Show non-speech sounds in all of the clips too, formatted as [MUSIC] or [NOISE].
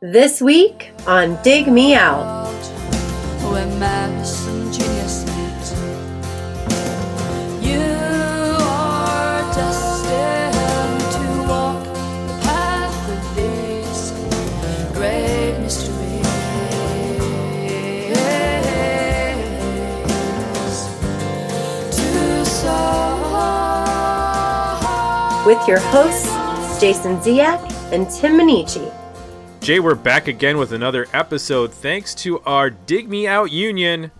This week on Dig Me Out. With your hosts, Jason Ziak and Tim Minichi. Jay, we're back again with another episode. Thanks to our Dig Me Out Union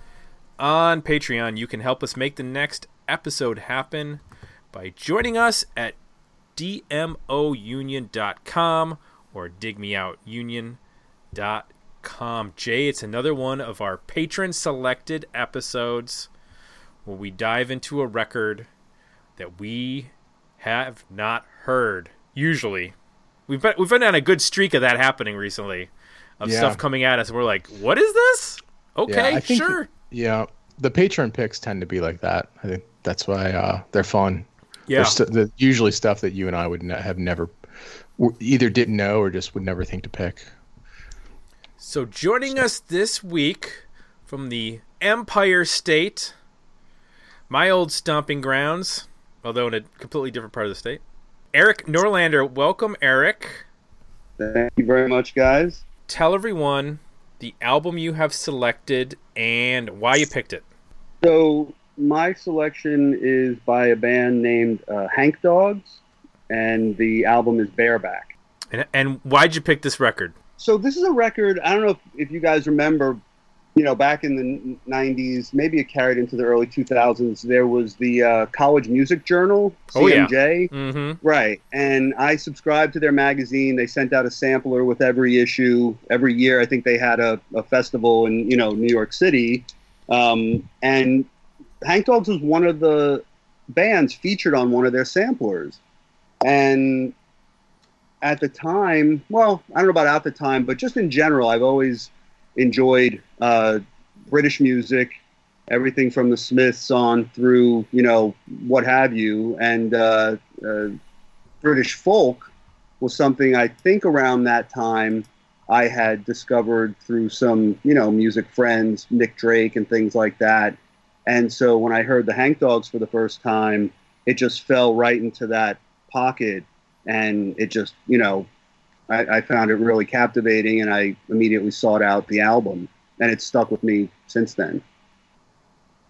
on Patreon. You can help us make the next episode happen by joining us at dmounion.com or digmeoutunion.com. Jay, it's another one of our patron selected episodes where we dive into a record that we have not heard. Usually, we've been we've been on a good streak of that happening recently, of Yeah. stuff coming at us. And we're like, what is this? Okay, I think- sure. Yeah, the patron picks tend to be like that. I think that's why uh, they're fun. Yeah, They're st- the, usually stuff that you and I would ne- have never w- either didn't know or just would never think to pick. So joining us this week from the Empire State, my old stomping grounds, although in a completely different part of the state. Eric Norlander, welcome, Eric. Thank you very much, guys. Tell everyone the album you have selected and why you picked it. So, my selection is by a band named uh, Hank Dogs, and the album is Bareback. And, and why'd you pick this record? So, this is a record. I don't know if, if you guys remember, you know, back in the 90s, maybe it carried into the early 2000s, there was the uh, College Music Journal, Oh, yeah. CMJ. Mm-hmm. Right. And I subscribed to their magazine. They sent out a sampler with every issue. Every year, I think they had a, a festival in, you know, New York City. Um, and Hank Dogs was one of the bands featured on one of their samplers. And at the time, well, I don't know about at the time, but just in general, I've always enjoyed uh, British music, everything from the Smiths on through, you know, what have you. And uh, uh, British folk was something I think around that time I had discovered through some, you know, music friends, Nick Drake and things like that. And so when I heard the Hank Dogs for the first time, it just fell right into that pocket. And it just, you know, I, I found it really captivating and I immediately sought out the album. And it's stuck with me since then.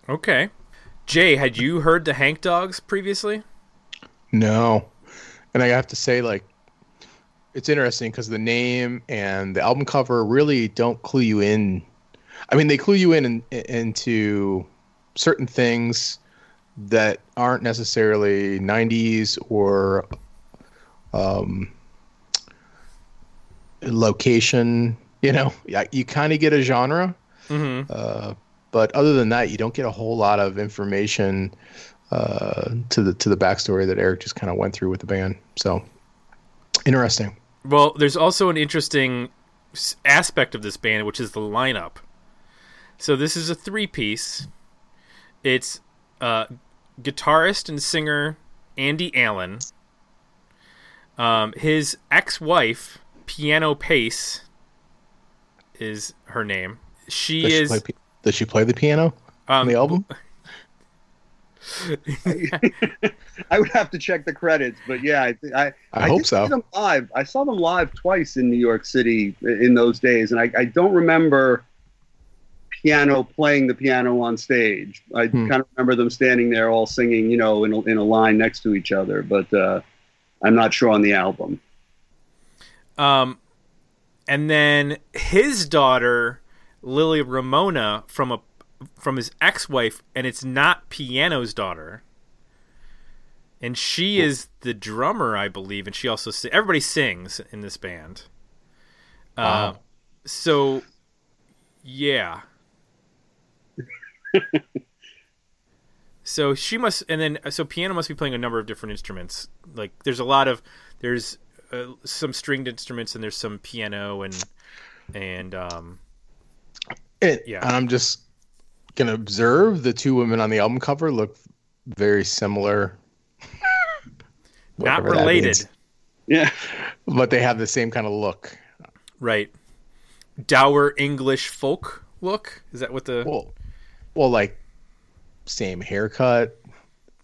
Okay. Jay, had you heard the Hank Dogs previously? No, and I have to say, like, it's interesting because the name and the album cover really don't clue you in. I mean, they clue you in, in into certain things that aren't necessarily '90s or um, location. You know, Yeah, you kind of get a genre, Mm-hmm. uh, but other than that, you don't get a whole lot of information uh, to the to the backstory that Eric just kind of went through with the band. So interesting. Well, there's also an interesting aspect of this band, which is the lineup. So this is a three-piece. It's uh, guitarist and singer Andy Allen, um, his ex-wife Piano Pace is her name. She Does she, is play, does she play the piano on um, the album? [LAUGHS] I would have to check the credits, but yeah, I, th- I, I hope so. Them live. I saw them live twice in New York City in those days, and I, I don't remember piano playing the piano on stage. I Hmm. kind of remember them standing there all singing, you know, in a, in a line next to each other, but uh, I'm not sure on the album. Um, and then his daughter, Lily Ramona, from a from his ex-wife, and it's not Piano's daughter. And she is the drummer, I believe, and she also si- everybody sings in this band. Uh, Wow. so, yeah. [LAUGHS] so she must, and then so piano must be playing a number of different instruments. Like there's a lot of there's uh, some stringed instruments and there's some piano and and um And, Yeah. and I'm just gonna observe the two women on the album cover look very similar. not related. Yeah. but they have the same kind of look. Right. Dour English folk look. Is that what the Well, well, like same haircut,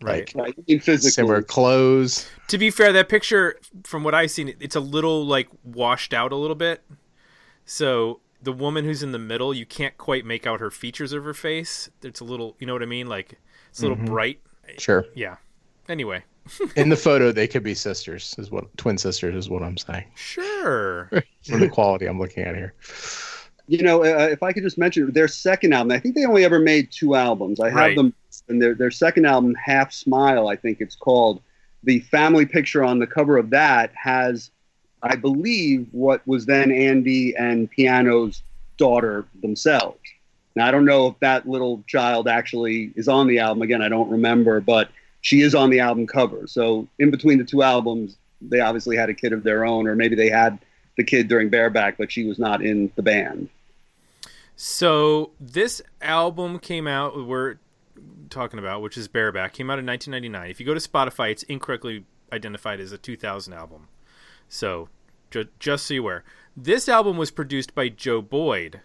right? like Right. In physical. similar clothes. To be fair, that picture, from what I've seen, it's a little like washed out a little bit. So the woman who's in the middle, you can't quite make out her features of her face. It's a little, you know what I mean? Like it's a little mm-hmm. bright. Sure. Yeah. Anyway, [LAUGHS] In the photo, they could be sisters. Is what twin sisters is what I'm saying. sure. [LAUGHS] From the quality I'm looking at here. You know, uh, if I could just mention their second album, I think they only ever made two albums. I have Right. them, and their their second album, Half Smile, I think it's called. The family picture on the cover of that has, I believe, what was then Andy and Piano's daughter themselves. Now I don't know if that little child actually is on the album. Again, I don't remember, but she is on the album cover. So in between the two albums, they obviously had a kid of their own, or maybe they had the kid during Bareback, but she was not in the band. So this album came out. We're talking about, which is Bareback, came out in 1999. If you go to Spotify, it's incorrectly identified as a 2000 album. So ju- just so you're aware, this album was produced by Joe Boyd.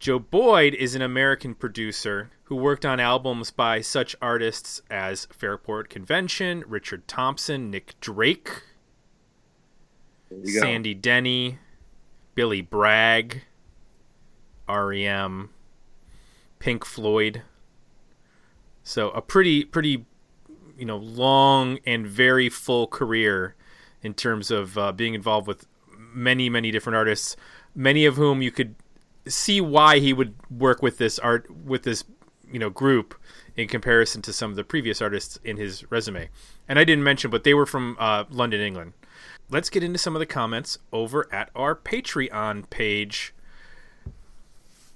Joe Boyd is an American producer who worked on albums by such artists as Fairport Convention, Richard Thompson, Nick Drake. Sandy Denny, Billy Bragg, REM, Pink Floyd. So a pretty pretty you know long and very full career in terms of uh, being involved with many many different artists, many of whom you could see why he would work with this art with this you know group in comparison to some of the previous artists in his resume. And I didn't mention, but they were from uh, London, England. Let's get into some of the comments over at our Patreon page.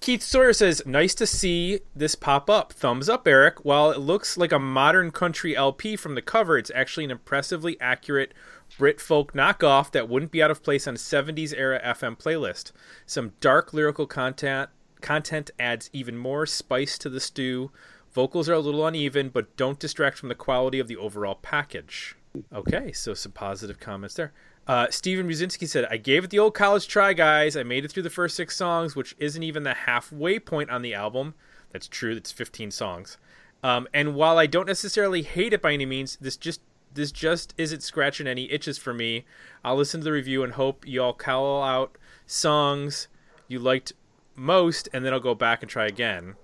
Keith Sawyer says, "Nice to see this pop up. Thumbs up, Eric. While it looks like a modern country LP from the cover, it's actually an impressively accurate Brit folk knockoff that wouldn't be out of place on a 70s era FM playlist. Some dark lyrical content content adds even more spice to the stew. Vocals are a little uneven, but don't distract from the quality of the overall package." Okay, so some positive comments there. Uh, Steven Muzinski said, I gave it the old college try, guys. I made it through the first six songs, which isn't even the halfway point on the album. That's true, it's 15 songs. Um, and while I don't necessarily hate it by any means, this just this just isn't scratching any itches for me. I'll listen to the review and hope y'all call out songs you liked most, and then I'll go back and try again.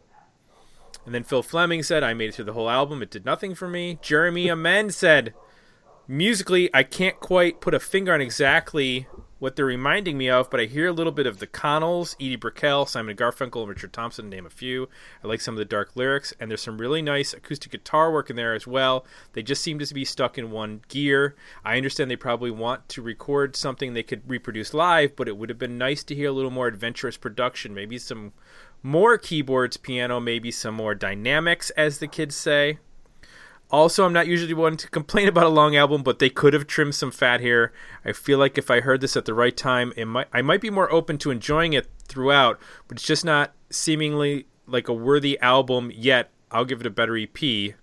And then Phil Fleming said, I made it through the whole album. It did nothing for me. Jeremy Amend said, musically, I can't quite put a finger on exactly what they're reminding me of, but I hear a little bit of the Connells, Edie Brickell, Simon Garfunkel, Richard Thompson, name a few. I like some of the dark lyrics, and there's some really nice acoustic guitar work in there as well. They just seem to be stuck in one gear. I understand they probably want to record something they could reproduce live, but it would have been nice to hear a little more adventurous production, maybe some more keyboards, piano, maybe some more dynamics, as the kids say. Also, I'm not usually one to complain about a long album, but they could have trimmed some fat here. I feel like if I heard this at the right time, it might I might be more open to enjoying it throughout, but it's just not seemingly like a worthy album yet. I'll give it a better EP.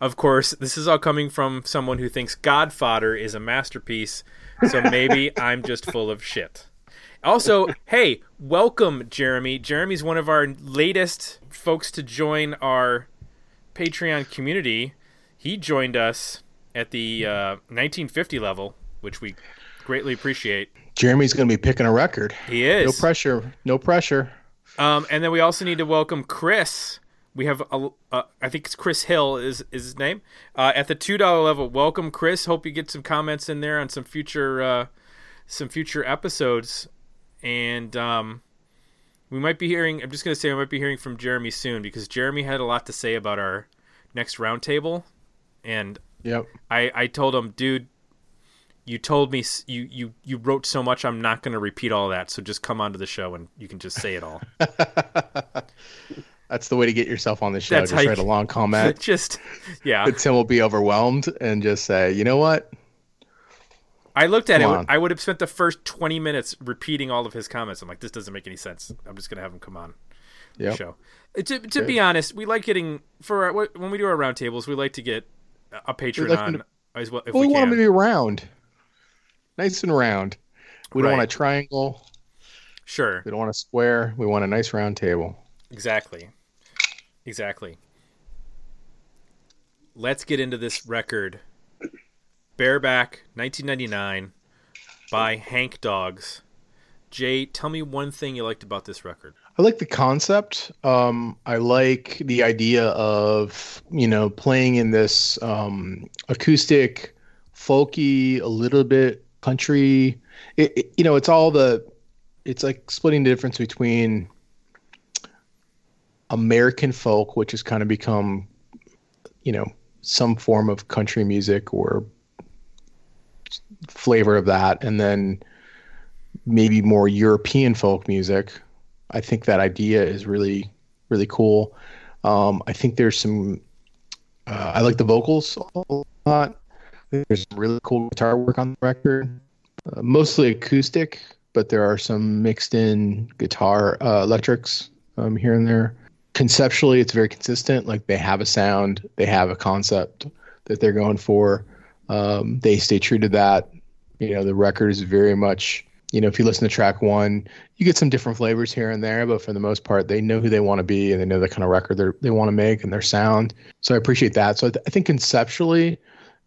Of course, this is all coming from someone who thinks Godfather is a masterpiece, so [LAUGHS] maybe I'm just full of shit. Also, hey, welcome, Jeremy. Jeremy's one of our latest folks to join our Patreon community. He joined us at the uh, 1950 level, which we greatly appreciate. Jeremy's going to be picking a record. He is. No pressure. No pressure. Um, and then we also need to welcome Chris. We have, a, uh, I think it's Chris Hill is is his name uh, at the two dollar level. Welcome, Chris. Hope you get some comments in there on some future uh, some future episodes, and um, we might be hearing. I'm just gonna say we might be hearing from Jeremy soon because Jeremy had a lot to say about our next roundtable, and Yep. I I told him, dude, you told me you you you wrote so much. I'm not going to repeat all that. So just come onto the show and you can just say it all. [LAUGHS] That's the way to get yourself on the show. That's just write you- a long [LAUGHS] comment. just yeah. Tim will be overwhelmed and just say, you know what? I looked at Come it. on. I would have spent the first 20 minutes repeating all of his comments. I'm like, this doesn't make any sense. I'm just going to have him come on the show. To, to be honest, we like getting for our, when we do our roundtables, we like to get a patron like on them as well if Well, we we want them to be round, nice and round. We don't want a triangle. Sure. We don't want a square. We want a nice round table. Exactly. Exactly. Let's get into this record. Bareback, 1999, by Hank Dogs. Jay, tell me one thing you liked about this record. I like the concept. Um, I like the idea of you know playing in this um, acoustic, folky, a little bit country. It, it- you know, it's all the. It's like splitting the difference between American folk, which has kind of become, you know, some form of country music or flavor of that, and then maybe more European folk music. I think that idea is really, really cool. Um, I think there's some. Uh, I like the vocals a lot. There's really cool guitar work on the record, uh, mostly acoustic, but there are some mixed in guitar uh, electrics um, here and there. Conceptually, it's very consistent. Like they have a sound, they have a concept that they're going for. Um, they stay true to that. You know, the record is very much you know, if you listen to track one, you get some different flavors here and there, but for the most part, they know who they want to be and they know the kind of record they they want to make and their sound. So I appreciate that. So I, th- I think conceptually,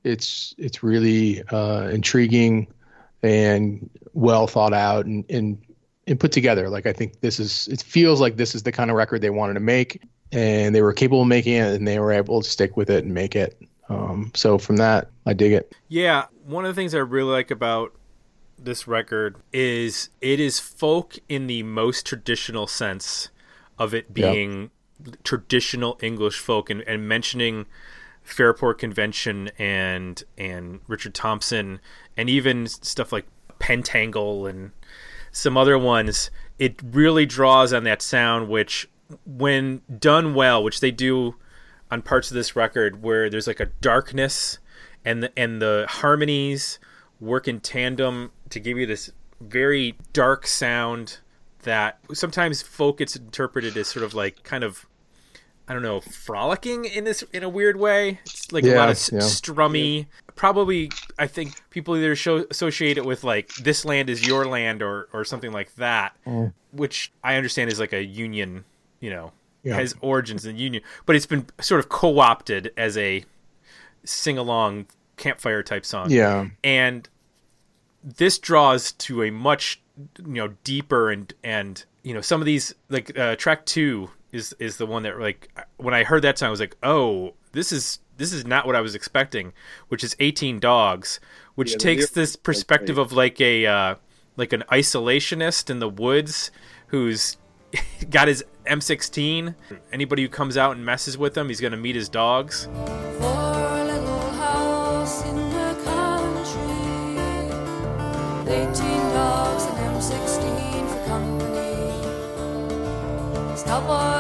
it's it's really uh, intriguing and well thought out and, and and put together. Like I think this is it feels like this is the kind of record they wanted to make, and they were capable of making it, and they were able to stick with it and make it. Um, so from that, I dig it. Yeah, one of the things I really like about this record is it is folk in the most traditional sense of it being traditional English folk and, and mentioning Fairport Convention and and Richard Thompson and even stuff like Pentangle and some other ones, it really draws on that sound which when done well, which they do on parts of this record where there's like a darkness and the, and the harmonies work in tandem to give you this very dark sound that sometimes folk gets interpreted as sort of like kind of I don't know frolicking in this in a weird way. It's like a lot of yeah. strummy. Probably I think people either show, associate it with like this land is your land or or something like that, mm. which I understand is like a union, you know, Yeah. has origins in union, but it's been sort of co-opted as a sing along campfire type song Yeah, and this draws to a much you know deeper and and you know some of these like uh, track two is is the one that like when I heard that song I was like oh this is this is not what I was expecting which is 18 dogs which Yeah, takes this perspective of like a uh, like an isolationist in the woods who's [LAUGHS] got his M16 anybody who comes out and messes with him he's gonna meet his dogs 告诉我。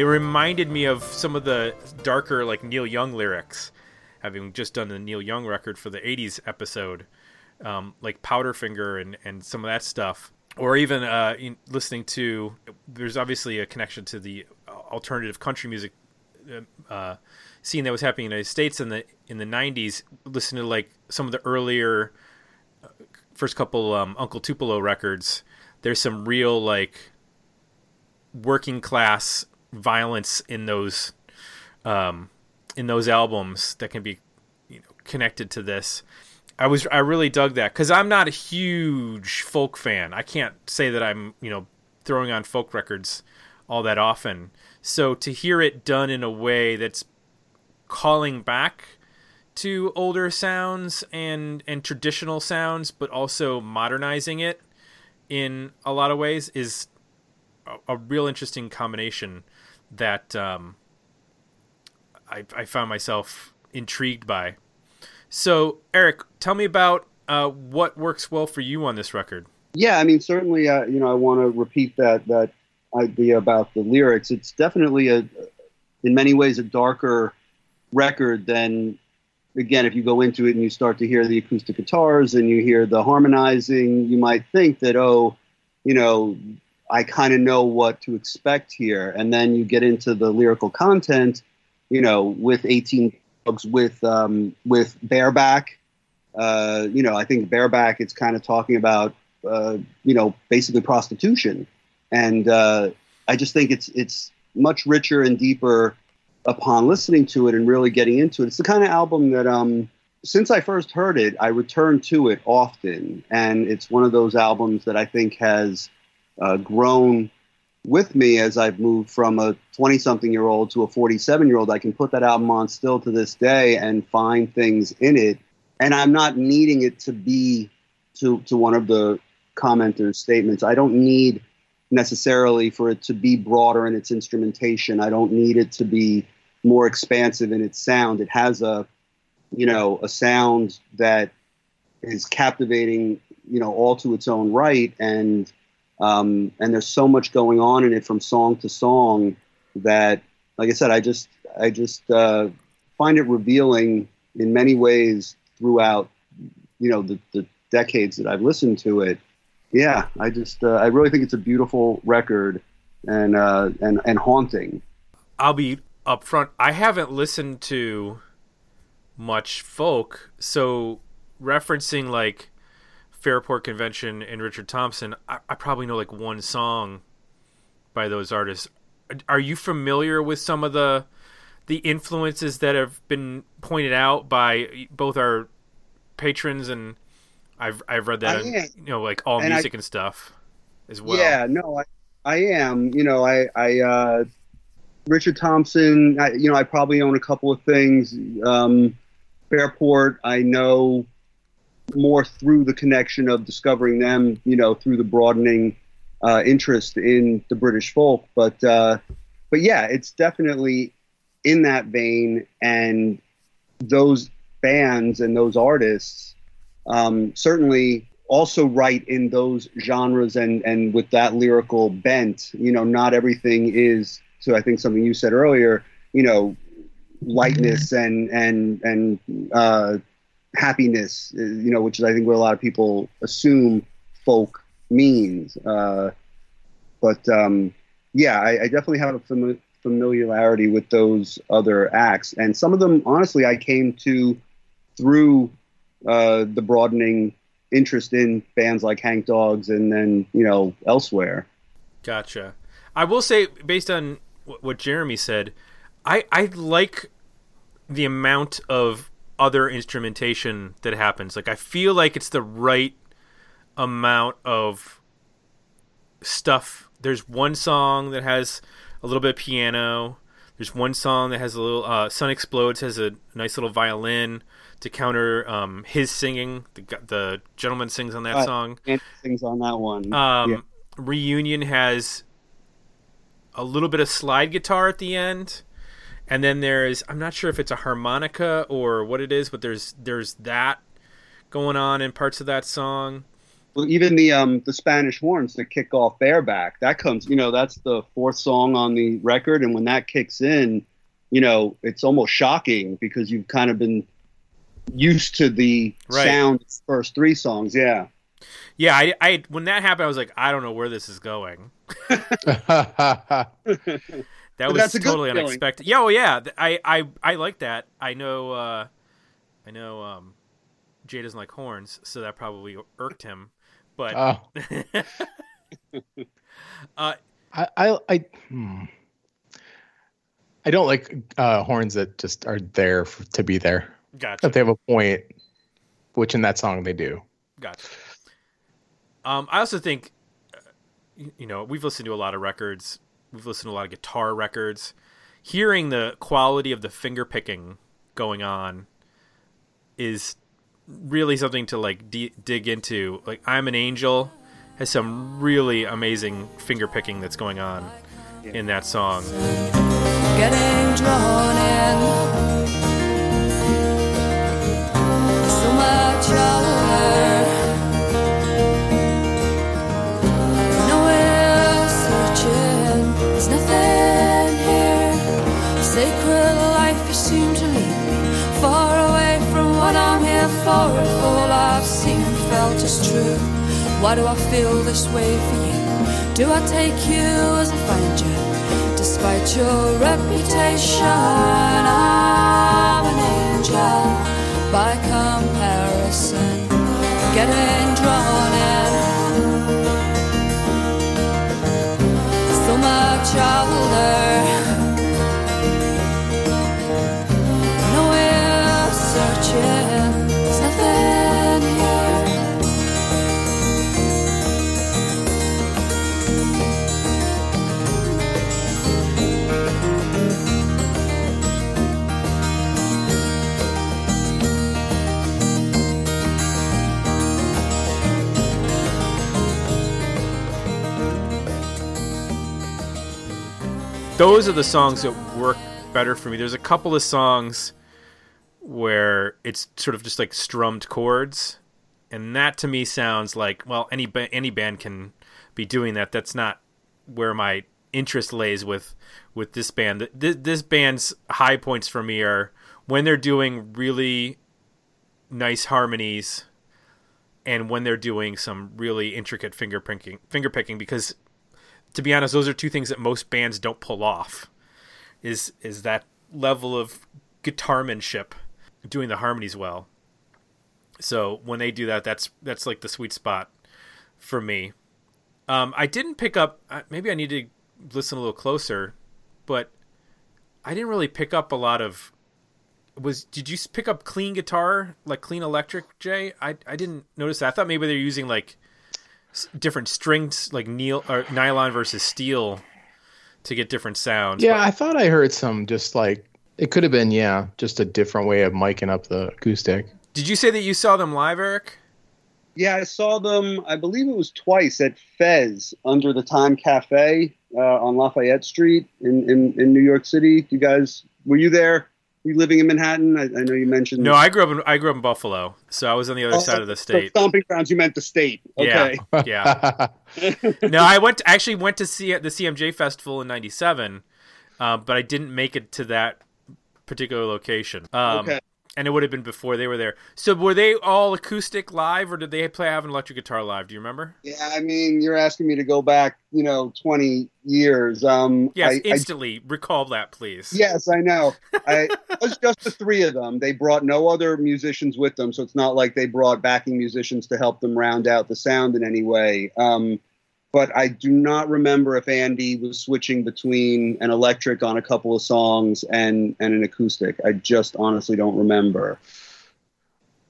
It reminded me of some of the darker like Neil Young lyrics, having just done the Neil Young record for the '80s episode, um, like Powderfinger and and some of that stuff, or even uh, in, listening to. There's obviously a connection to the alternative country music uh, scene that was happening in the United States in the in the '90s. Listening to like some of the earlier uh, first couple um, Uncle Tupelo records. There's some real like working class violence in those um, in those albums that can be you know connected to this. I was I really dug that because I'm not a huge folk fan. I can't say that I'm you know throwing on folk records all that often. So to hear it done in a way that's calling back to older sounds and and traditional sounds, but also modernizing it in a lot of ways is a, a real interesting combination that um, I, I found myself intrigued by. So, Eric, tell me about uh, what works well for you on this record. Yeah, I mean, certainly, uh, you know, I want to repeat that that idea about the lyrics. It's definitely a, in many ways, a darker record than, again, if you go into it and you start to hear the acoustic guitars and you hear the harmonizing, you might think that, oh, you know, I kind of know what to expect here. And then you get into the lyrical content, you know, with 18 dogs, with um, with bareback. Uh, you know, I think bareback. It's kind of talking about, uh, you know, basically prostitution, and uh, I just think it's it's much richer and deeper upon listening to it and really getting into it. It's the kind of album that, um, since I first heard it, I return to it often, and it's one of those albums that I think has uh, grown with me as I've moved from a 20 something year old to a 47 year old. I can put that album on still to this day and find things in it. And I'm not needing it to be, to, to one of the commenters' statements, I don't need necessarily for it to be broader in its instrumentation. I don't need it to be more expansive in its sound. It has a, you know, a sound that is captivating, you know, all to its own right. And, um, and there's so much going on in it from song to song that, like I said, I just I just uh, find it revealing in many ways throughout, you know, the, the decades that I've listened to it. Yeah, I just uh, I really think it's a beautiful record and uh, and and haunting. I'll be upfront. I haven't listened to much folk, so referencing like Fairport Convention and Richard Thompson, I, I probably know like one song by those artists. Are you familiar with some of the the influences that have been pointed out by both our patrons and I've I've read that in, you know like all And I- music and stuff as well. Yeah, no, I, I am. You know, I, I, uh, Richard Thompson. I, you know, I probably own a couple of things. Um, Fairport, I know more through the connection of discovering them. You know, through the broadening uh, interest in the British folk. But, uh, but yeah, it's definitely in that vein, and those bands and those artists um, certainly also write in those genres and and with that lyrical bent you know not everything is so i think something you said earlier you know lightness and and and uh, happiness uh, you know which is i think what a lot of people assume folk means uh, but um, yeah I, I definitely have a fami- familiarity with those other acts and some of them honestly i came to through uh, the broadening interest in bands like Hank Dogs and then you know elsewhere. Gotcha. I will say, based on wh- what Jeremy said, I I like the amount of other instrumentation that happens. Like I feel like it's the right amount of stuff. There's one song that has a little bit of piano. There's one song that has a little. Uh, Sun Explodes has a nice little violin to counter um, his singing. The the gentleman sings on that Right. song. And things on that one. Um, Yeah. Reunion has a little bit of slide guitar at the end, and then there's I'm not sure if it's a harmonica or what it is, but there's there's that going on in parts of that song. Well, even the um the Spanish horns that kick off bareback that comes you know that's the fourth song on the record and when that kicks in you know it's almost shocking because you've kind of been used to the Right. sound first three songs yeah Yeah, I, I when that happened, I was like, I don't know where this is going. [LAUGHS] [LAUGHS] That was that's a totally feeling. unexpected. Yeah, well, yeah, I I I like that. I know, uh, I know. Um, Jay doesn't like horns, so that probably irked him. But oh, [LAUGHS] [LAUGHS] uh, I, I, I, hmm. I don't like uh, horns that just are there for, to be there. gotcha. If they have a point, which in that song they do. Gotcha. Um, I also think, uh, you know, we've listened to a lot of records. We've listened to a lot of guitar records. Hearing the quality of the finger picking going on is really something to like d- dig into. Like, I'm an Angel has some really amazing finger picking that's going on in that song. If all I've seen and felt is true? Why do I feel this way for you? Do I take you as I find you? Despite your reputation, I'm an angel by comparison. Getting drawn in. So much older. Those are the songs that work better for me. There's a couple of songs where it's sort of just like strummed chords, and that to me sounds like well, any ba- any band can be doing that. That's not where my interest lays with with this band. This, this band's high points for me are when they're doing really nice harmonies and when they're doing some really intricate finger picking finger picking because to be honest, those are two things that most bands don't pull off. Is is that level of guitarmanship, doing the harmonies well. So when they do that, that's that's like the sweet spot for me. Um, I didn't pick up. Maybe I need to listen a little closer, but I didn't really pick up a lot of. Was did you pick up clean guitar like clean electric, Jay? I I didn't notice that. I thought maybe they're using like different strings like neil or nylon versus steel to get different sounds. Yeah, I thought I heard some just like it could have been yeah, just a different way of miking up the acoustic. Did you say that you saw them live, Eric? Yeah, I saw them. I believe it was twice at Fez under the Time Cafe uh, on Lafayette Street in, in, in New York City. You guys, were you there? You living in Manhattan? I, I know you mentioned. No, I grew up in I grew up in Buffalo, so I was on the other Oh, side of the state. stomping grounds. You meant the state. Okay. Yeah, yeah. [LAUGHS] no, I went to, actually went to see the CMJ festival in '97, uh, but I didn't make it to that particular location. Um, Okay. And it would have been before they were there. So were they all acoustic live, or did they play have an electric guitar live? Do you remember? Yeah, I mean, you're asking me to go back, you know, 20 years. Um, Yes, I, I instantly recall that, please. Yes, I know. [LAUGHS] I, it was just the three of them. They brought no other musicians with them, so it's not like they brought backing musicians to help them round out the sound in any way. Um, but I do not remember if Andy was switching between an electric on a couple of songs and, and an acoustic. I just honestly don't remember.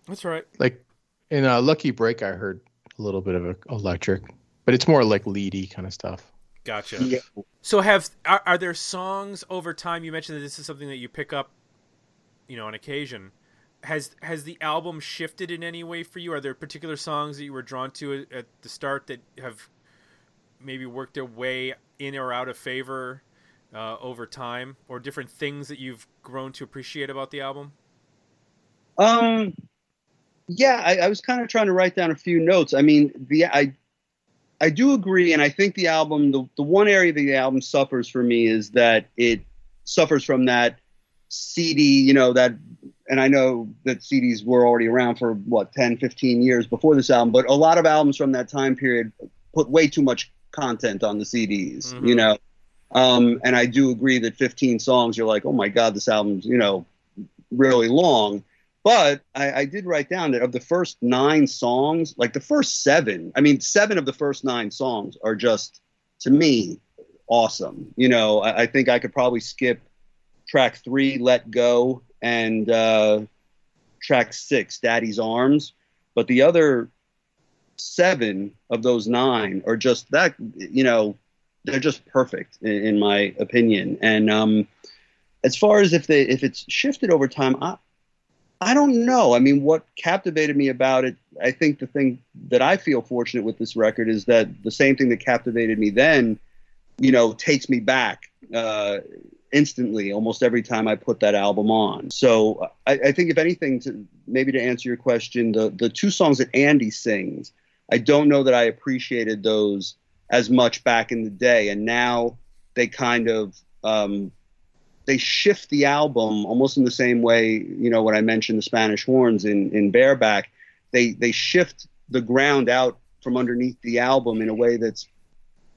That's right. like in a Lucky Break, I heard a little bit of a electric, but it's more like leady kind of stuff. Gotcha. Yeah. So have are, are there songs over time? You mentioned that this is something that you pick up, you know, on occasion. Has has the album shifted in any way for you? Are there particular songs that you were drawn to at, at the start that have maybe worked their way in or out of favor uh, over time, or different things that you've grown to appreciate about the album? Um, yeah, I, I was kind of trying to write down a few notes. I mean, the I I do agree, and I think the album, the the one area that the album suffers for me is that it suffers from that CD, you know, that, and I know that CDs were already around for what 10, 15 years before this album, but a lot of albums from that time period put way too much content on the CDs, Mhm. you know. Um, and I do agree that 15 songs, you're like, oh my god, this album's, you know, really long. But I, I did write down that of the first nine songs, like the first seven, I mean, seven of the first nine songs are just, to me, awesome. You know, I, I think I could probably skip track three, Let Go, and uh, track six, Daddy's Arms. But the other seven of those nine are just that, you know, they're just perfect in, in my opinion. And um, as far as if they if it's shifted over time, I, I don't know. I mean, what captivated me about it, I think the thing that I feel fortunate with this record is that the same thing that captivated me then, you know, takes me back uh, instantly almost every time I put that album on. So I, I think, if anything, to maybe to answer your question, the the two songs that Andy sings, I don't know that I appreciated those as much back in the day, and now they kind of um, they shift the album almost in the same way, you know, when I mentioned the Spanish horns in, in Bareback, they they shift the ground out from underneath the album in a way that's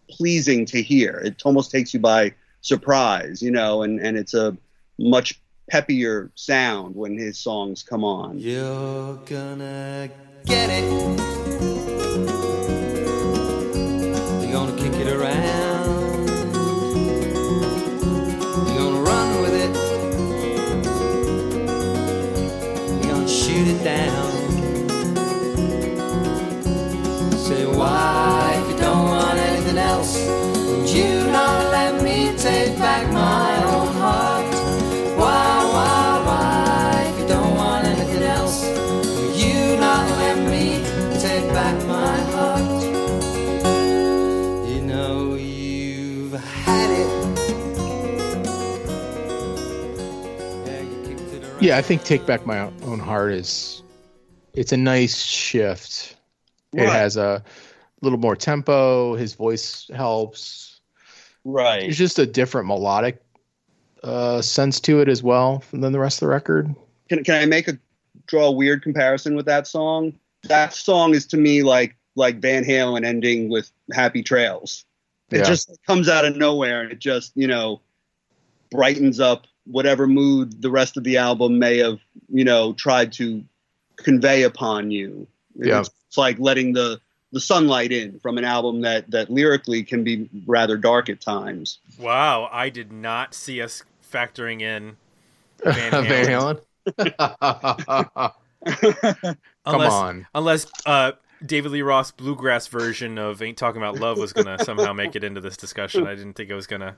pleasing to hear. It almost takes you by surprise, you know, and and it's a much peppier sound when his songs come on. You're gonna get it. Kick it around. You're gonna run with it. You're gonna shoot it down. Say why if you don't want anything else? Would you not let me take back my own heart? Why, why, why if you don't want anything else? Will you not let me take back my Yeah, I think "Take Back My Own Heart" is it's a nice shift. It has a little more tempo. His voice helps. Right. It's just a different melodic uh, sense to it as well than the rest of the record. Can can I make a draw a weird comparison with that song? That song is to me like like Van Halen ending with Happy Trails. It Yeah. just comes out of nowhere and it just, you know, brightens up whatever mood the rest of the album may have, you know, tried to convey upon you. Yeah. It's, it's like letting the the sunlight in from an album that that lyrically can be rather dark at times. Wow, I did not see us factoring in Van [LAUGHS] Van Halen. Halen. [LAUGHS] Come unless, on. unless uh, David Lee Roth bluegrass version of "Ain't Talking About Love" was gonna somehow make it into this discussion. I didn't think it was gonna.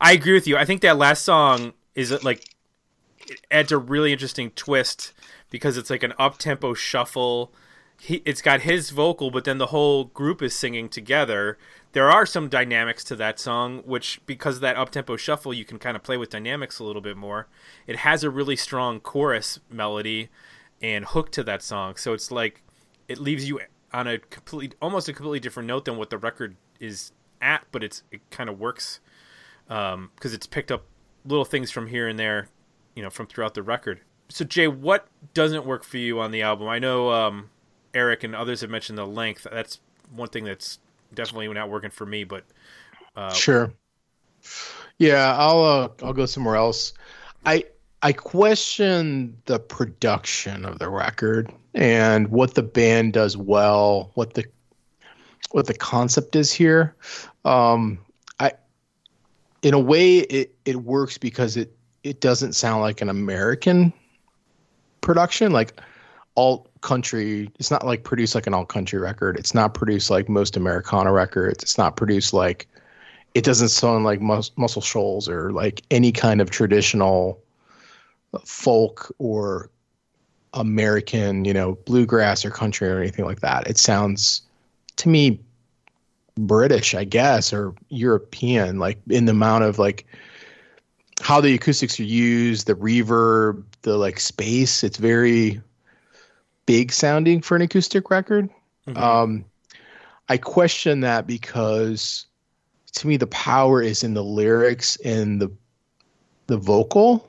I agree with you. I think that last song is like it adds a really interesting twist because it's like an up tempo shuffle. He, it's got his vocal, but then the whole group is singing together. There are some dynamics to that song, which because of that up tempo shuffle, you can kind of play with dynamics a little bit more. It has a really strong chorus melody and hook to that song, so it's like it leaves you on a completely, almost a completely different note than what the record is at, but it's it kind of works because it's picked up little things from here and there, you know, from throughout the record. So Jay, what doesn't work for you on the album? I know um, Eric and others have mentioned the length. That's one thing that's definitely not working for me. But uh, Sure. Yeah, I'll uh, I'll go somewhere else. I I question the production of the record and what the band does well, what the what the concept is here. Um, in a way it it works because it it doesn't sound like an American production. Like alt country it's not like produced like an alt country record. It's not produced like most americana records. It's not produced like it doesn't sound like mus- muscle shoals or like any kind of traditional folk or american you know bluegrass or country or anything like that. It sounds to me british i guess or european like in the amount of like how the acoustics are used the reverb the like space it's very big sounding for an acoustic record. Um i question that because to me the power is in the lyrics and the the vocal.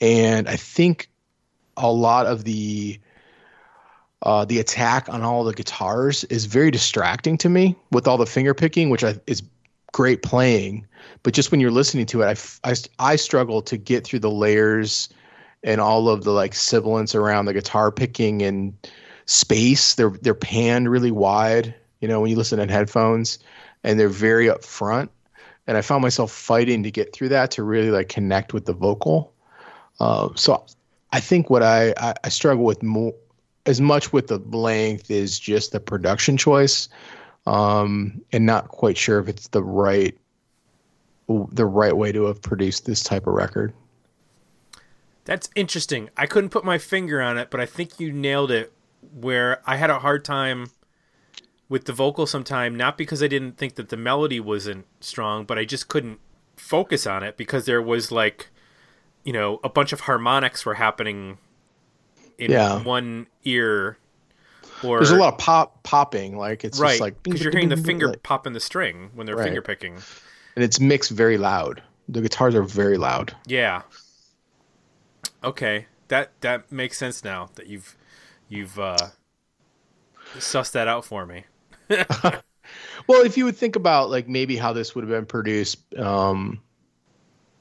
And i think a lot of the uh, the attack on all the guitars is very distracting to me with all the finger picking which I, is great playing. But just when you're listening to it I I struggle to get through the layers and all of the like sibilance around the guitar picking and space. They're they're panned really wide you know when you listen in headphones and they're very up front and i found myself fighting to get through that to really like connect with the vocal. Uh, so i think what I, I i struggle with more as much with the length is just the production choice um and not quite sure if it's the right the right way to have produced this type of record That's interesting. I couldn't put my finger on it, but I think you nailed it. Where I had a hard time with the vocal sometime, not because I didn't think that the melody wasn't strong, but I just couldn't focus on it because there was like, you know, a bunch of harmonics were happening in Yeah. one ear. Or there's a lot of pop popping like it's right just like because you're hearing the finger [LAUGHS] like- in the string when they're Right. finger picking. and it's mixed very loud the guitars are very loud Yeah. Okay, that that makes sense now that you've you've uh, sussed that out for me. [LAUGHS] Well, if you would think about like maybe how this would have been produced, um,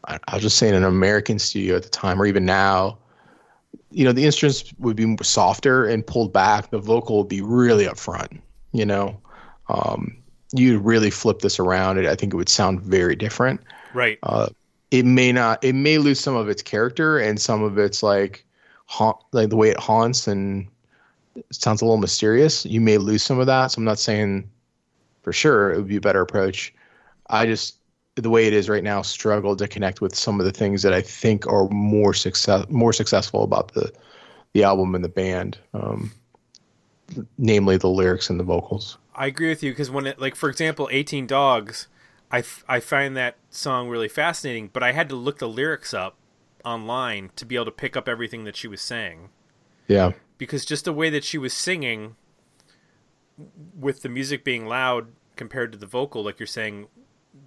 I, I'll just saying an American studio at the time, or even now, you know, the instruments would be softer and pulled back. The vocal would be really up front. You know, um, you'd really flip this around. I think it would sound very different. Right. Uh, it may not. It may lose some of its character and some of its like, haunt, like the way it haunts and it sounds a little mysterious. You may lose some of that. So I'm not saying for sure it would be a better approach. I just the way it is right now struggle to connect with some of the things that I think are more success more successful about the the album and the band, um, namely the lyrics and the vocals. I agree with you because when it, like, for example, 18 Dogs, I, f- I find that song really fascinating, but I had to look the lyrics up online to be able to pick up everything that she was saying. Yeah, Because just the way that she was singing, with the music being loud compared to the vocal, like you're saying,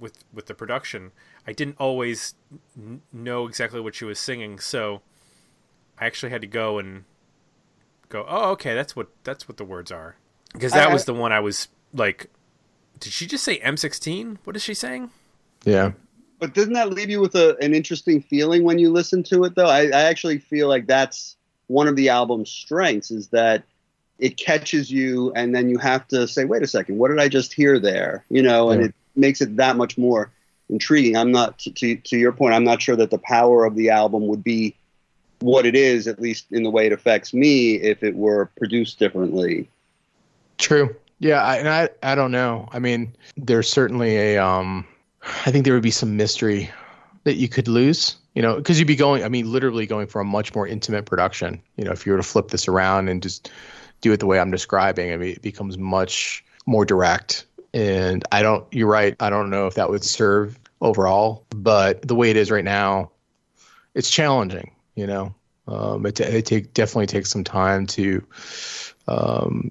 with with the production, I didn't always n- know exactly what she was singing, so I actually had to go and go, oh, okay, that's what that's what the words are, because that I- was the one I was like, did she just say M16? What is she saying? yeah, But doesn't that leave you with a, an interesting feeling when you listen to it, though? I, I actually feel like that's one of the album's strengths is that it catches you, and then you have to say, "Wait a second, what did I just hear there?" You know, and Yeah. it makes it that much more intriguing. I'm not to, to your point. I'm not sure that the power of the album would be what it is, at least in the way it affects me, if it were produced differently. true. Yeah, I, and I I don't know. I mean, there's certainly a um, I think there would be some mystery that you could lose. You know, because you'd be going. I mean, literally going for a much more intimate production. You know, if you were to flip this around and just do it the way I'm describing, I mean, it becomes much more direct. And I don't. You're right. I don't know if that would serve overall, but the way it is right now, it's challenging. You know, um, it it take definitely takes some time to. Um,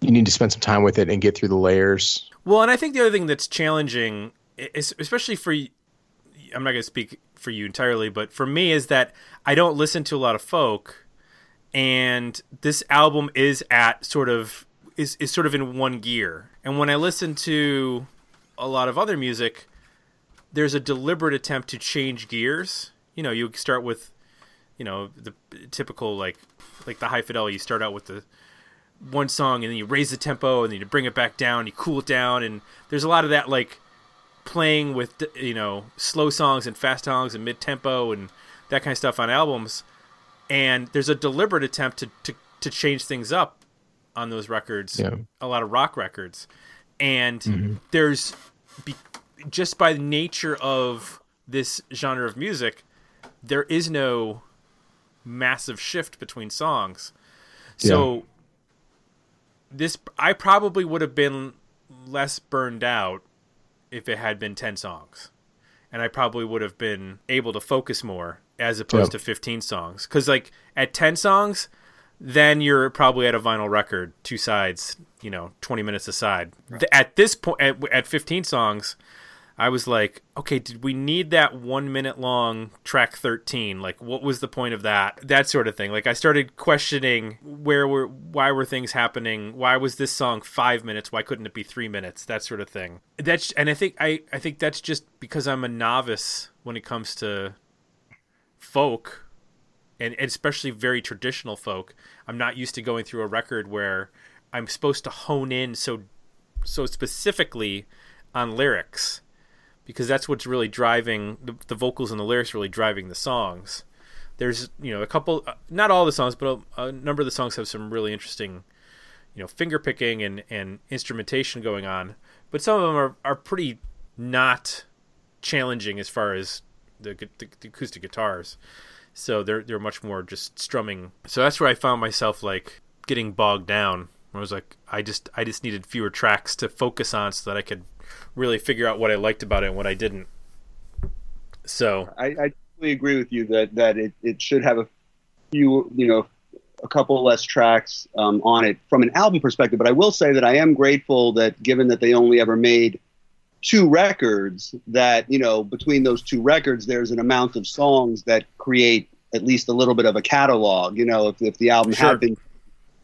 you need to spend some time with it and get through the layers. Well, and I think the other thing that's challenging, is, especially for, I'm not going to speak for you entirely, but for me, is that I don't listen to a lot of folk, and this album is at sort of is is sort of in one gear. And when I listen to a lot of other music, there's a deliberate attempt to change gears. You know, you start with, you know, the typical like like the high fidelity. You start out with the one song and then you raise the tempo and then you bring it back down you cool it down and there's a lot of that like playing with you know slow songs and fast songs and mid tempo and that kind of stuff on albums and there's a deliberate attempt to to, to change things up on those records Yeah. a lot of rock records and mm-hmm. there's be, just by the nature of this genre of music there is no massive shift between songs so this I probably would have been less burned out if it had been 10 songs. And I probably would have been able to focus more as opposed Yep. to 15 songs cuz like at 10 songs then you're probably at a vinyl record, two sides, you know, 20 minutes aside. Th- At this point at, at 15 songs, I was like, okay, did we need that one minute long track 13? Like, what was the point of that? That sort of thing. Like, I started questioning where were, why were things happening? Why was this song five minutes? Why couldn't it be three minutes? That sort of thing. That's, and I think, I, I think that's just because I'm a novice when it comes to folk and especially very traditional folk. I'm not used to going through a record where I'm supposed to hone in so, so specifically on lyrics because that's what's really driving the, the vocals and the lyrics really driving the songs there's you know a couple uh, not all the songs but a, a number of the songs have some really interesting you know finger picking and, and instrumentation going on but some of them are, are pretty not challenging as far as the, the, the acoustic guitars so they're they're much more just strumming. So that's where i found myself like getting bogged down. I was like i just i just needed fewer tracks to focus on so that i could really figure out what i liked about it and what i didn't. So I, I totally agree with you that that it, it should have a few, you know, a couple less tracks um, on it from an album perspective. But I will say that I am grateful that given that they only ever made two records, that you know between those two records, there's an amount of songs that create at least a little bit of a catalog. You know, if if the album Sure. had been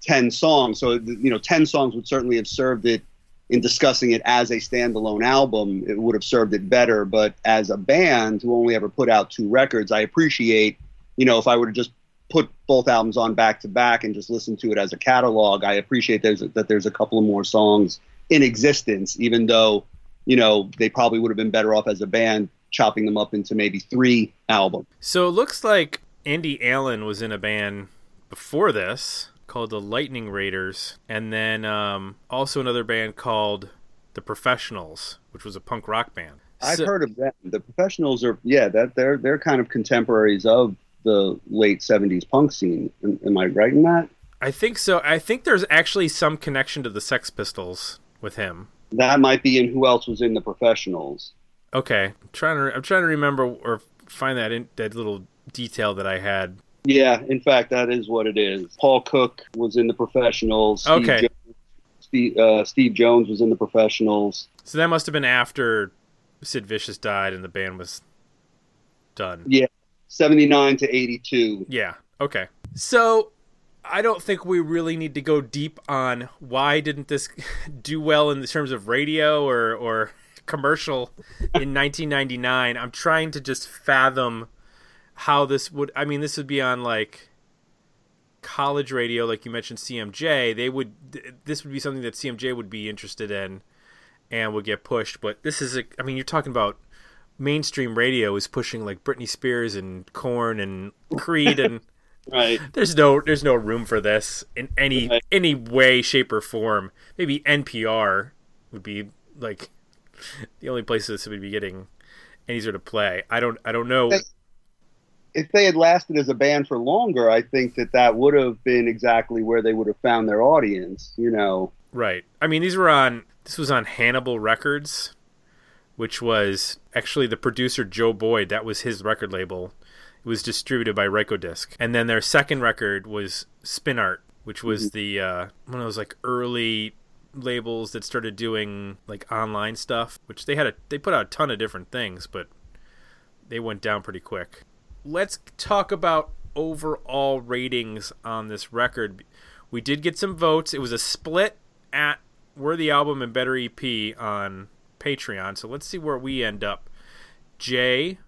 ten songs. So you know, ten songs would certainly have served it in discussing it as a standalone album. It would have served it better. But as a band who only ever put out two records, I appreciate. You know, if I were to just put both albums on back to back and just listen to it as a catalog, I appreciate there's a, that there's a couple of more songs in existence, even though you know they probably would have been better off as a band chopping them up into maybe three albums. So it looks like Andy Allen was in a band before this called the Lightning Raiders, and then um, also another band called the Professionals, which was a punk rock band. I've So- heard of them. The professionals are yeah, that they're they're kind of contemporaries of the late '70s punk scene. Am, am I right in that? I think so. I think there's actually some connection to the Sex Pistols with him. That might be in who else was in the professionals. Okay, I'm trying to I'm trying to remember or find that in, that little detail that I had. Yeah, in fact, that is what it is. Paul Cook was in the professionals. Steve Okay. Jones, Steve, uh, Steve Jones was in the professionals. So that must have been after Sid Vicious died and the band was done. Yeah, 79 to 82. Yeah. Okay. So I don't think we really need to go deep on why didn't this [LAUGHS] do well in the terms of radio or or commercial in [LAUGHS] 1999. I'm trying to just fathom how this would. I mean, this would be on like college radio, like you mentioned, CMJ. They would. This would be something that CMJ would be interested in and would get pushed. But this is. A, I mean, you're talking about mainstream radio is pushing like Britney Spears and Korn and Creed and [LAUGHS] Right. [LAUGHS] there's no there's no room for this in any Right. any way shape or form maybe npr would be like the only place this would be getting any sort of play i don't i don't know If they had lasted as a band for longer, I think that that would have been exactly where they would have found their audience. You know. right i mean these were on this was on hannibal records which was actually the producer joe boyd that was his record label it was distributed by Rykodisc. and then their second record was SpinART which was the uh, one of those like early labels that started doing like online stuff which they had a they put out a ton of different things but they went down pretty quick. Let's talk about overall ratings on this record. We did get some votes. It was a split at worthy album and better ep on patreon so let's see where we end up. Jay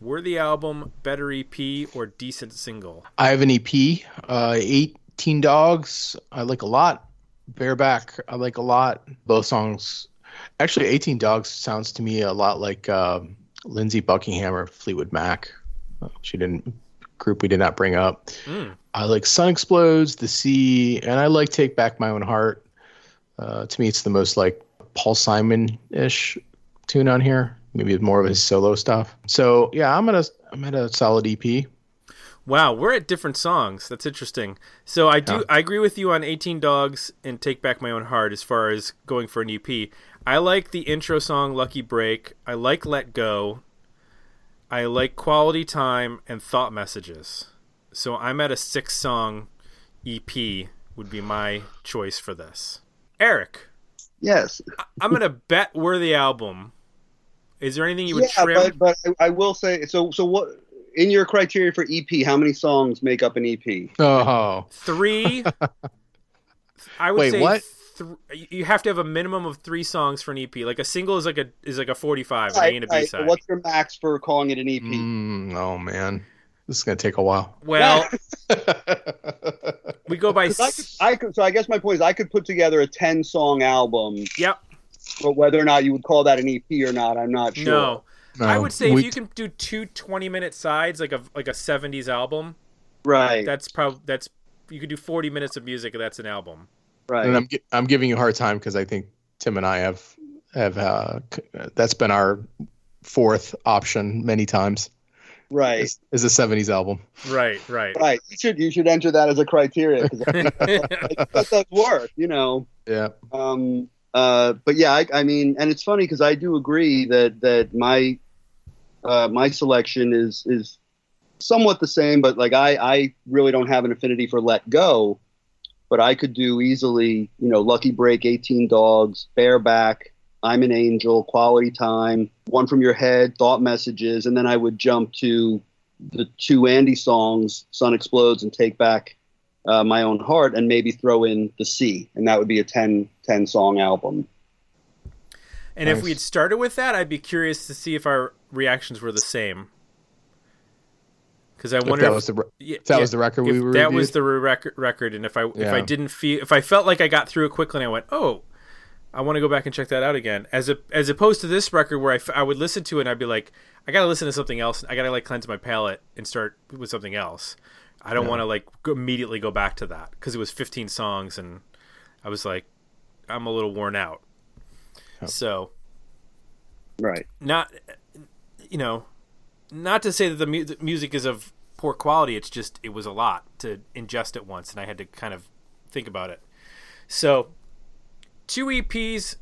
worthy album better ep or decent single I have an EP, uh, 18 Dogs. I like a lot. Bareback, I like a lot. Both songs. Actually, 18 Dogs sounds to me a lot like um Lindsey Buckingham or Fleetwood Mac. She didn't group we did not bring up. Mm. I like Sun Explodes, The Sea, and I like Take Back My Own Heart. Uh, to me, it's the most like Paul Simon ish tune on here. Maybe more of his solo stuff. So yeah, I'm at a I'm at a solid EP. Wow, we're at different songs. That's interesting. So I do Yeah. I agree with you on 18 Dogs and Take Back My Own Heart as far as going for an EP. I like the intro song Lucky Break. I like Let Go. I like Quality Time and Thought Messages. So I'm at a 6 song EP would be my choice for this. Eric, Yes. I'm going to bet we're the album. Is there anything you would yeah, trim? but but I I will say so. So what in your criteria for EP? How many songs make up an EP? Oh, three. [LAUGHS] I would Wait, say what? Th- you have to have a minimum of three songs for an EP. Like a single is like a is like a forty-five, an A Right, and a right. side. What's your max for calling it an E EP? Mm, oh man, this is gonna take a while. well, [LAUGHS] we go by. I could, s- I could, so I guess my point is I could put together a ten song album, Yep. But whether or not you would call that an EP or not, I'm not sure. No, I Um, would say we- if you can do two 20-minute sides, like a like a '70s album, Right. that's probably that's you could do forty minutes of music. and That's an album. right. and I'm I'm giving you a hard time because I think Tim and I have have uh, that's been our fourth option many times. right. Is, is a '70s album. Right. Right. Right. You should you should enter that as a criteria because [LAUGHS] [LAUGHS] that does work. You know. Yeah. Um, uh, but yeah, I, I mean, and it's funny because I do agree that that my uh, my selection is is somewhat the same, but like I I really don't have an affinity for Let Go, but I could do easily, you know, Lucky Break, 18 Dogs, Bareback, I'm an Angel, Quality Time, One from Your Head, Thought Messages, and then I would jump to the two Andy songs, Sun Explodes and Take Back uh, My Own Heart, and maybe throw in The Sea, and that would be a 10, 10 song album. And if we had started with that, I'd be curious to see if our reactions were the same. Because I If that if, was the re- yeah, if that yeah, was the record if we that was the re- record, record, and if I if I didn't feel if I felt like I got through it quickly, and I went, oh, I want to go back and check that out again, as a, as opposed to this record where I, f- I would listen to it and I'd be like, I gotta listen to something else. I gotta like cleanse my palate and start with something else. I don't want to like go, immediately go back to that because it was 15 songs and I was like, I'm a little worn out. So Right. not you know not to say that the, mu- the music is of poor quality it's just it was a lot to ingest at once and i had to kind of think about it. So two eps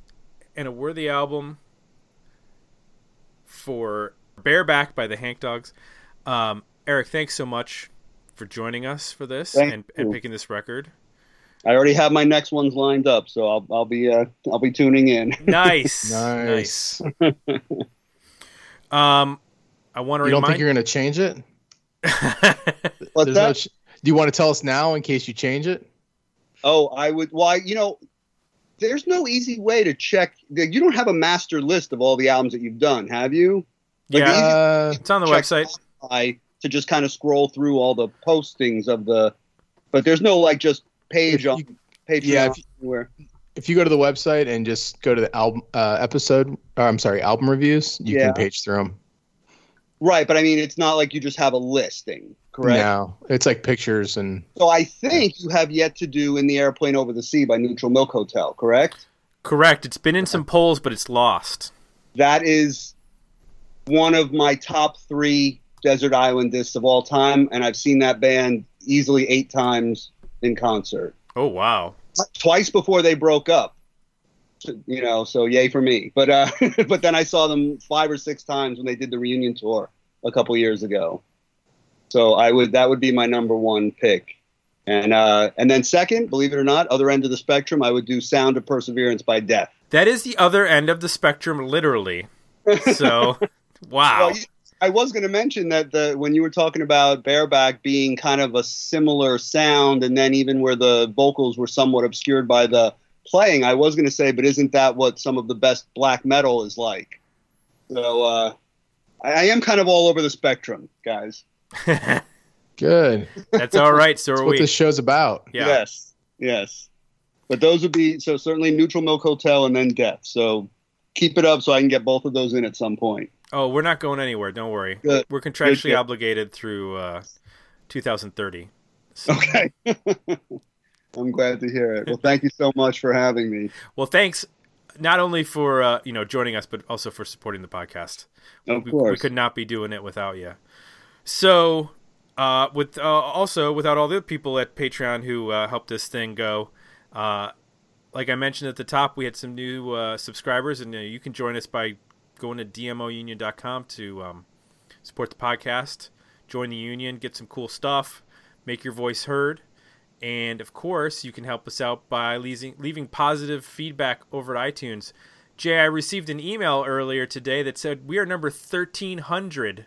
and a worthy album for bareback by the hank dogs. Um, eric thanks so much for joining us for this Thank and, and picking this record I already have my next ones lined up, so I'll, I'll be uh, I'll be tuning in. [LAUGHS] nice nice. [LAUGHS] um i want to You don't remind think you're going to change it? [LAUGHS] What's that? no ch- do you want to tell us now in case you change it? Oh, I would. Why? you know, there's no easy way to check. You don't have a master list of all the albums that you've done, have you? Like, yeah easy- Uh, it's on the check website I to just kind of scroll through all the postings of the, but there's no like just page If on you- Patreon yeah, if you- where. if you go to the website and just go to the album uh, episode, or I'm sorry, album reviews, you Yeah. can page through them. Right, but I mean, it's not like you just have a listing, correct? No, it's like pictures and So I think you have yet to do in the aeroplane over the sea by Neutral Milk Hotel, correct? Correct. It's been in some polls, but it's lost. That is one of my top three desert island discs of all time, and I've seen that band easily eight times in concert. Oh wow. Twice before they broke up. You know, so yay for me. But uh, [LAUGHS] but then I saw them five or six times when they did the reunion tour a couple years ago. So I would that would be my number one pick. And uh, and then second, believe it or not, other end of the spectrum, I would do Sound of Perseverance by Death. That is the other end of the spectrum, literally. So, [LAUGHS] wow. Well, I was going to mention that the when you were talking about bareback being kind of a similar sound, and then even where the vocals were somewhat obscured by the playing, I was going to say, but isn't that what some of the best black metal is like? So uh, I, I am kind of all over the spectrum, guys. [LAUGHS] good. That's all right. So That's are what we. this show's about. Yeah. Yes, yes. But those would be so certainly Neutral Milk Hotel and then Death. So keep it up so I can get both of those in at some point. Oh, we're not going anywhere. Don't worry. Good. We're contractually good. obligated through uh, 2030. So, Okay. [LAUGHS] I'm glad to hear it. Well, thank you so much for having me. well, thanks not only for uh, you know joining us, but also for supporting the podcast. Of we, course. we could not be doing it without you. So, uh, with uh, also without all the people at Patreon who uh, helped this thing go, uh, like I mentioned at the top, we had some new uh, subscribers, and uh, you can join us by going to dmounion.com to um, support the podcast, join the union, get some cool stuff, make your voice heard. And of course, you can help us out by leaving, leaving positive feedback over at iTunes. Jay, I received an email earlier today that said we are number 1300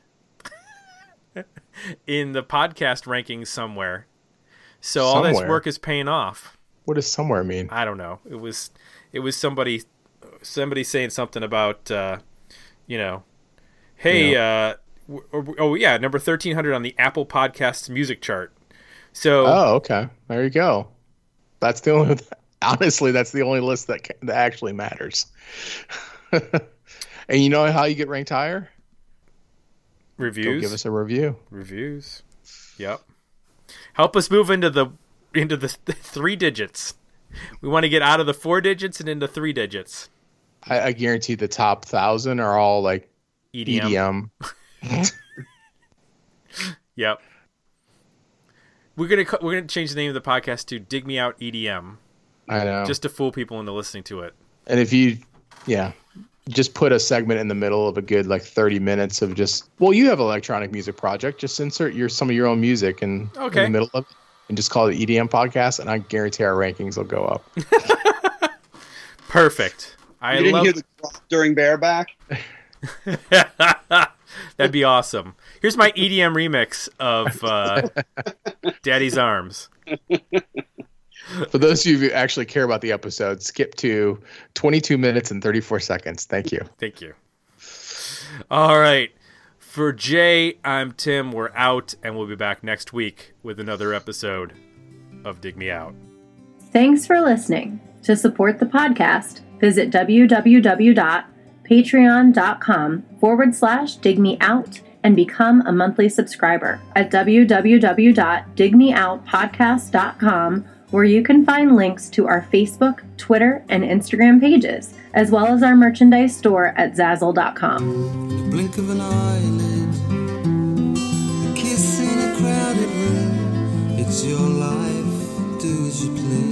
[LAUGHS] in the podcast rankings somewhere. So all this work is paying off. What does somewhere mean? I don't know. It was it was somebody somebody saying something about uh, you know, hey, uh, w- oh yeah, number 1300 on the Apple Podcasts music chart. So Oh, okay. There you go. That's the only. [LAUGHS] Honestly, that's the only list that that actually matters. [LAUGHS] and you know how you get ranked higher? Go reviews give us a review. reviews. Yep. Help us move into the into the th- [LAUGHS] three digits. We want to get out of the four digits and into three digits. I, I guarantee the top thousand are all like EDM. EDM. [LAUGHS] Yep. We're gonna we're gonna change the name of the podcast to "Dig Me Out EDM" I know. just to fool people into listening to it. and if you, yeah, just put a segment in the middle of a good like thirty minutes of just. Well, you have an electronic music project. Just insert your some of your own music and Okay. in the middle of it, and just call it EDM podcast, and I guarantee our rankings will go up. [LAUGHS] Perfect. I You didn't love. hear the drop during bareback? [LAUGHS] [LAUGHS] That'd be awesome. Here's my EDM remix of uh, [LAUGHS] Daddy's Arms. For those of you who actually care about the episode, skip to 22 minutes and 34 seconds. Thank you. Thank you. All right. For Jay, I'm Tim. We're out, and we'll be back next week with another episode of Dig Me Out. Thanks for listening. To support the podcast, visit www.patreon.com forward slash dig me out and become a monthly subscriber at www.digmeoutpodcast.com where you can find links to our Facebook, Twitter, and Instagram pages, as well as our merchandise store at zazzle.com. the blink of an eyelid, a kiss in a crowded room. It's your life, do as you please.